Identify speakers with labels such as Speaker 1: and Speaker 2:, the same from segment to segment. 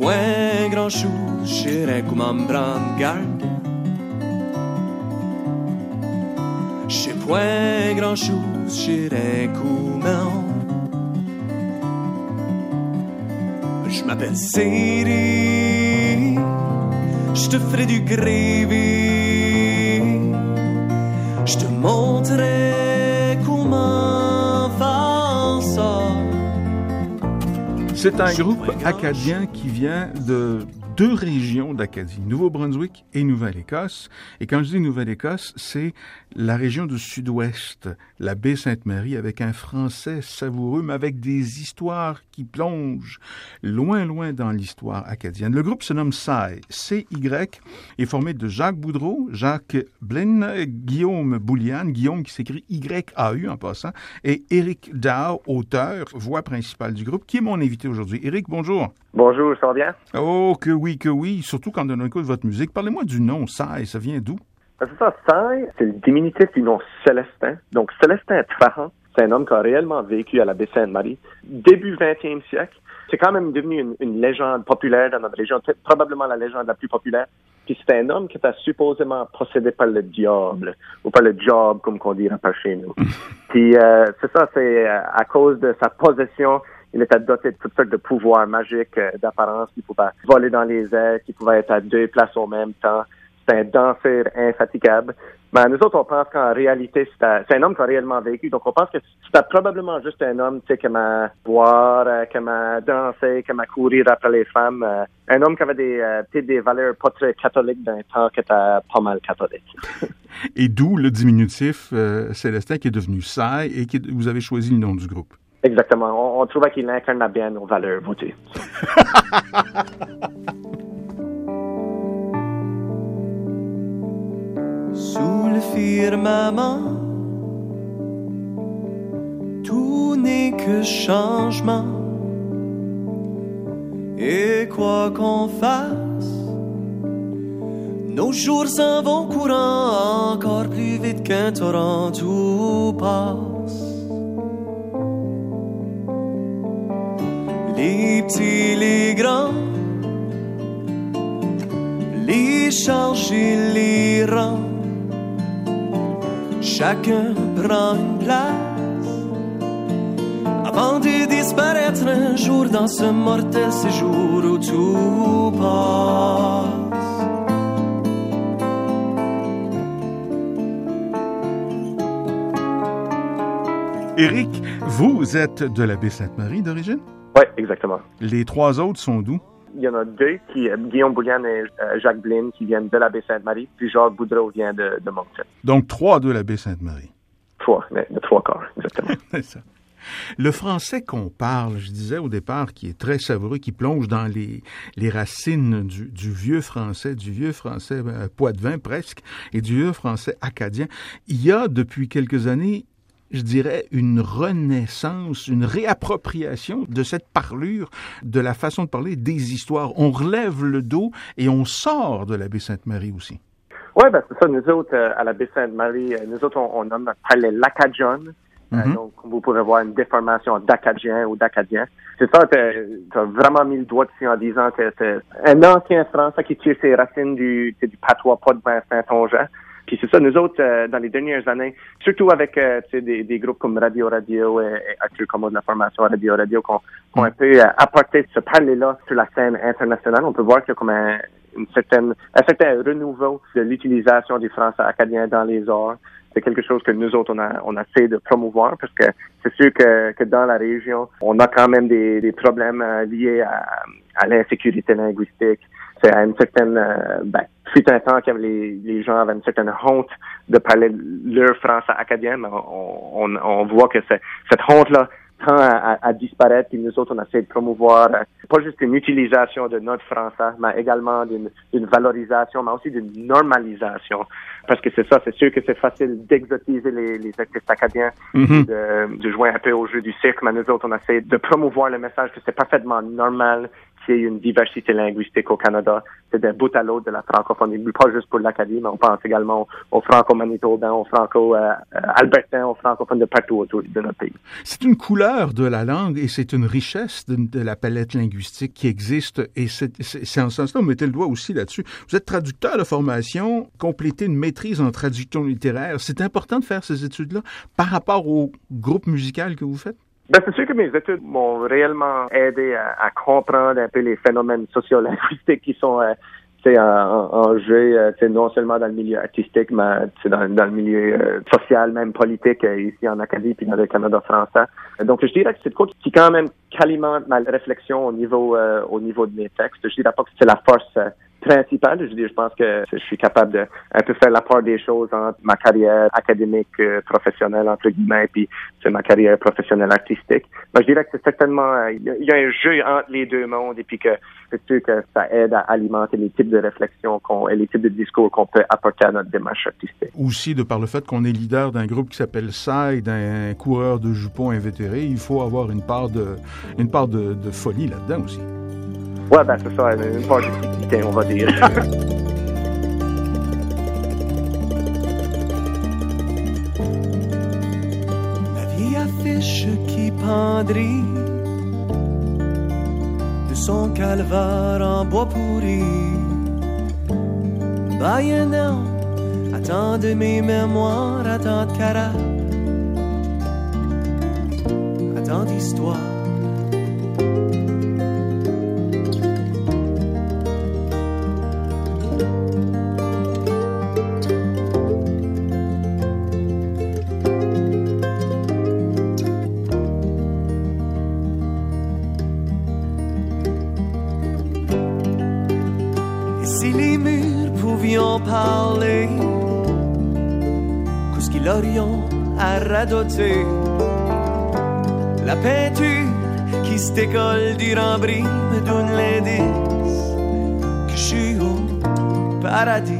Speaker 1: point grand chose, j'irai comme un prendre garde. Je point grand chose, j'irai comme Je m'appelle Siri, je te ferai du gravy,
Speaker 2: C'est un groupe acadien qui vient de deux régions d'Acadie, Nouveau-Brunswick et Nouvelle-Écosse. Et quand je dis Nouvelle-Écosse, c'est la région du sud-ouest, la baie Sainte-Marie, avec un français savoureux, mais avec des histoires qui plongent loin, loin dans l'histoire acadienne. Le groupe se nomme SAI, C-Y, est formé de Jacques Boudreau, Jacques Blin, Guillaume Boulian, Guillaume qui s'écrit Y-A-U en passant, et Eric Dow, auteur, voix principale du groupe, qui est mon invité aujourd'hui. Eric, bonjour.
Speaker 3: Bonjour, ça va bien?
Speaker 2: Oh, que oui, que oui. Surtout quand on écoute votre musique. Parlez-moi du nom, Sai. Ça vient d'où?
Speaker 3: Ben, c'est ça, Sai, c'est le diminutif du nom Célestin. Donc, Célestin Trahan, c'est un homme qui a réellement vécu à la baie Sainte-Marie. Début 20e siècle, c'est quand même devenu une, légende populaire dans notre région, probablement la légende la plus populaire. Puis c'est un homme qui était supposément possédé par le diable, ou par le job, comme qu'on dirait par chez nous. Puis euh, c'est ça, c'est euh, à cause de sa possession il était doté de toutes sortes de pouvoirs magiques euh, d'apparence qui pouvait voler dans les airs, qui pouvait être à deux places au même temps. C'est un danseur infatigable. Mais nous autres, on pense qu'en réalité, c'est un homme qui a réellement vécu. Donc, on pense que c'était probablement juste un homme, tu sais, qui m'a boire, euh, qui m'a danser, qui m'a courir après les femmes. Euh, un homme qui avait des, des valeurs pas très catholiques d'un temps qui était pas mal catholique.
Speaker 2: et d'où le diminutif Célestin qui est devenu Sai et que vous avez choisi le nom du groupe.
Speaker 3: Exactement. On, trouvait qu'il incarne bien nos valeurs votées.
Speaker 1: Sous le firmament, tout n'est que changement. Et quoi qu'on fasse, nos jours s'en vont courant encore plus vite qu'un torrent tout passe. Les petits, les grands, les chargés, les rangs. Chacun prend une place avant de disparaître un jour dans ce mortel séjour où tout passe.
Speaker 2: Éric, vous êtes de la Sainte-Marie d'origine?
Speaker 3: Oui, exactement.
Speaker 2: Les trois autres sont d'où?
Speaker 3: Il y en a deux, qui, euh, Guillaume Boulian et euh, Jacques Blin, qui viennent de la baie Sainte-Marie, puis Jacques Boudreau vient de, de Moncton.
Speaker 2: Donc trois de la baie Sainte-Marie.
Speaker 3: Trois, mais de trois quarts, exactement.
Speaker 2: C'est ça. Le français qu'on parle, je disais au départ, qui est très savoureux, qui plonge dans les, les racines du, du, vieux français, du vieux français euh, poitevin presque, et du vieux français acadien, il y a depuis quelques années je dirais, une renaissance, une réappropriation de cette parlure, de la façon de parler des histoires. On relève le dos et on sort de la baie Sainte-Marie aussi.
Speaker 3: Oui, ben c'est ça. Nous autres, euh, à la baie Sainte-Marie, euh, nous autres, on, on a parlé l'acadion. Euh, mm-hmm. donc, vous pouvez voir une déformation d'acadien ou d'acadien. C'est ça, tu as vraiment mis le doigt dessus en disant que c'est un ancien français qui tire ses racines du, du patois pas de Saint-Ongeant. C'est ça, nous autres, euh, dans les dernières années, surtout avec euh, des, des groupes comme Radio Radio et, Arthur Como de la formation Radio Radio, qu'on qu un peu euh, apporté ce parler-là sur la scène internationale, on peut voir qu'il y a comme un, une certaine, un certain renouveau de l'utilisation du français acadien dans les arts. C'est quelque chose que nous autres, on a, on a essayé de promouvoir parce que c'est sûr que, que dans la région, on a quand même des, des problèmes liés à, à l'insécurité linguistique, c'est à une certaine, euh, ben, fut un temps que les, les gens avaient une certaine honte de parler leur français acadien, mais on, on, on voit que cette honte-là tend à, à, disparaître, et nous autres, on essaie de promouvoir euh, pas juste une utilisation de notre français, mais également d'une valorisation, mais aussi d'une normalisation. Parce que c'est ça, c'est sûr que c'est facile d'exotiser les, les artistes acadiens, mm-hmm. de, de, jouer un peu au jeu du cirque, mais nous autres, on essaie de promouvoir le message que c'est parfaitement normal qu'il une diversité linguistique au Canada. C'est d'un bout à l'autre de la francophonie, pas juste pour l'Acadie, mais on pense également aux franco-manitobains, aux franco-albertains, aux francophones de partout autour de notre pays.
Speaker 2: C'est une couleur de la langue et c'est une richesse de, la palette linguistique qui existe et c'est en ce sens-là, vous mettez le doigt aussi là-dessus. Vous êtes traducteur de formation, compléter une maîtrise en traduction littéraire. C'est important de faire ces études-là par rapport au groupe musical que vous faites?
Speaker 3: Ben, c'est sûr que mes études m'ont réellement aidé à, comprendre un peu les phénomènes sociolinguistiques qui sont euh, en, en, jeu, euh, non seulement dans le milieu artistique, mais dans, dans le milieu euh, social, même politique, euh, ici en Acadie puis dans le Canada français. Donc, je dirais que c'est quoi qui quand même qu'alimente ma réflexion au niveau au niveau de mes textes. Je dirais pas que c'est la force principal. Je dis, je pense que je suis capable de un peu faire la part des choses entre ma carrière académique euh, professionnelle entre guillemets puis c'est ma carrière professionnelle artistique. Mais je dirais que c'est certainement euh, il y, a un jeu entre les deux mondes et puis que c'est sûr que ça aide à alimenter les types de réflexions et les types de discours qu'on peut apporter à notre démarche artistique.
Speaker 2: Aussi de par le fait qu'on est leader d'un groupe qui s'appelle SAI, d'un coureur de jupons invétéré, il faut avoir une part de une part de folie là-dedans aussi.
Speaker 3: Ouais, ben c'est ça, une part de on va dire.
Speaker 1: La vieille affiche qui pendrit de son calvaire en bois pourri. Baillant, attend de mes mémoires, attend de caractère, attend d'histoire. La peinture qui du l'indice que je suis au paradis.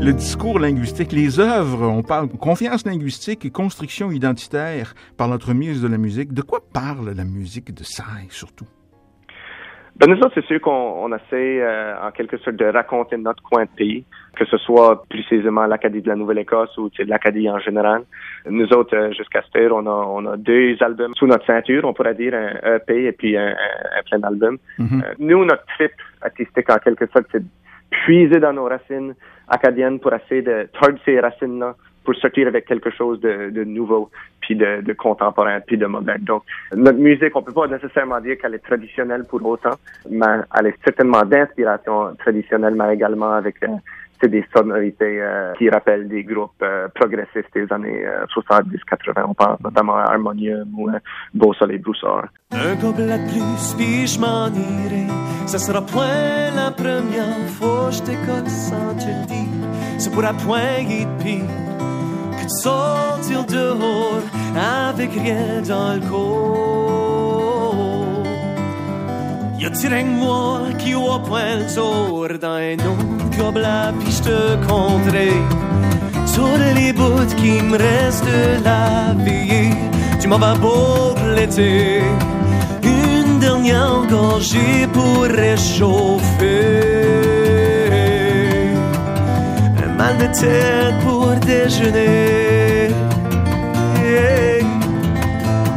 Speaker 2: Le discours linguistique, les œuvres, on parle confiance linguistique et construction identitaire par l'entremise de la musique. De quoi parle la musique de ça surtout?
Speaker 3: Ben nous autres, c'est sûr qu'on essaie euh, en quelque sorte de raconter notre coin de pays, que ce soit précisément l'Acadie de la Nouvelle-Écosse ou l'Acadie en général. Nous autres, euh, jusqu'à ce jour, on a, on a deux albums sous notre ceinture, on pourrait dire un EP et puis un, plein d'albums. Mm-hmm. Euh, nous, notre trip artistique en quelque sorte, c'est de puiser dans nos racines acadiennes pour essayer de tordre ces racines-là pour sortir avec quelque chose de, de nouveau, puis de, de, contemporain, puis de moderne. Donc, notre musique, on peut pas nécessairement dire qu'elle est traditionnelle pour autant, mais elle est certainement d'inspiration traditionnelle, mais également avec euh, des sonorités euh, qui rappellent des groupes euh, progressistes des années 70-80. On pense notamment à Harmonium ou Beau Soleil Broussard.
Speaker 1: Un gobelet plus, puis je m'en irai. Ça sera point la première fois que je t'écoute sans te le dire. C'est pour la poignée de pire sortir dehors avec rien dans le corps. Y'a tu moi qui au point le tour dans un autre gobelet puis je te sur les bouts qui me restent de la vie. Tu m'en vas beau l'été, dernière pour réchauffer mal de tête pour déjeuner.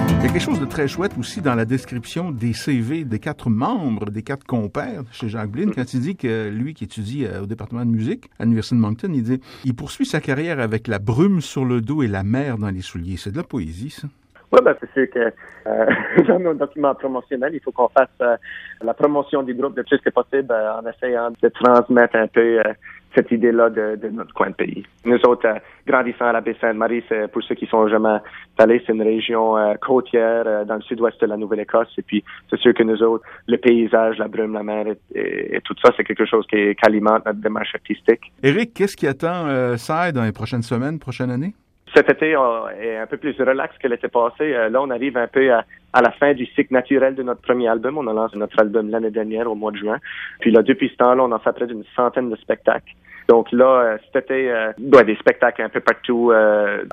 Speaker 2: Il y a quelque chose de très chouette aussi dans la description des CV des quatre membres, des quatre compères chez Jacques Blin, quand il dit que lui qui étudie euh, au département de musique à l'Université de Moncton, il dit il poursuit sa carrière avec la brume sur le dos et la mer dans les souliers. C'est de la poésie, ça.
Speaker 3: Oui, ben, c'est sûr que euh, dans nos documents promotionnels, il faut qu'on fasse euh, la promotion du groupe le plus que possible euh, en essayant de transmettre un peu euh, cette idée-là de, de, notre coin de pays. Nous autres, euh, grandissant à la baie Sainte-Marie, c'est pour ceux qui sont jamais allés, c'est une région euh, côtière dans le sud-ouest de la Nouvelle-Écosse. Et puis, c'est sûr que nous autres, le paysage, la brume, la mer et, tout ça, c'est quelque chose qui, qui, alimente notre démarche artistique.
Speaker 2: Éric, qu'est-ce qui attend ça dans les prochaines semaines, prochaines années?
Speaker 3: Cet été est un peu plus relax que l'été passé. là, on arrive un peu à, à, la fin du cycle naturel de notre premier album. On a lancé notre album l'année dernière, au mois de juin. Puis là, depuis ce temps-là, on a fait près d'une centaine de spectacles. Donc là, cet été, des spectacles un peu partout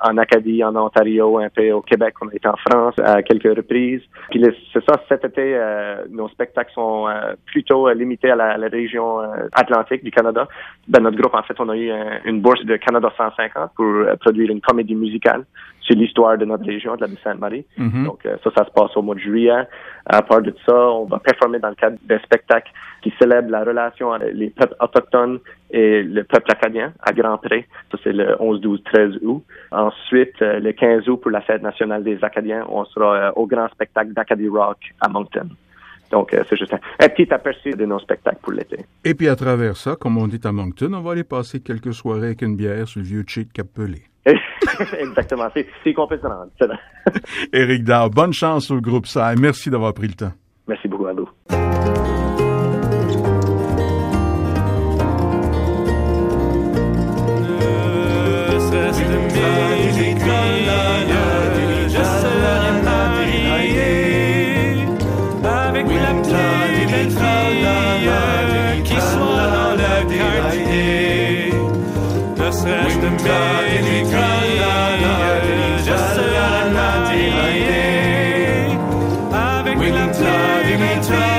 Speaker 3: en Acadie, en Ontario, un peu au Québec. On a été en France à quelques reprises. Puis c'est ça, cet été, nos spectacles sont plutôt limités à la, région atlantique du Canada. Dans notre groupe, en fait, on a eu une bourse de Canada 150 pour produire une comédie musicale sur l'histoire de notre région, de la Sainte-Marie. Mm-hmm. Donc ça, ça se passe au mois de juillet. À part de ça, on va performer dans le cadre d'un spectacle qui célèbre la relation entre les peuples autochtones et le peuple acadien à Grand Pré. Ça, c'est le 11, 12, 13 août. Ensuite, euh, le 15 août, pour la fête nationale des Acadiens, on sera euh, au grand spectacle d'Acadie Rock à Moncton. Donc, euh, c'est juste un, petit aperçu de nos spectacles pour l'été.
Speaker 2: Et puis, à travers ça, comme on dit à Moncton, on va aller passer quelques soirées avec une bière sur le vieux cheat Capelé.
Speaker 3: Exactement, c'est se rendre.
Speaker 2: Éric bonne chance au groupe SAI. Merci d'avoir pris le temps.
Speaker 3: Merci beaucoup à vous.
Speaker 1: Divine.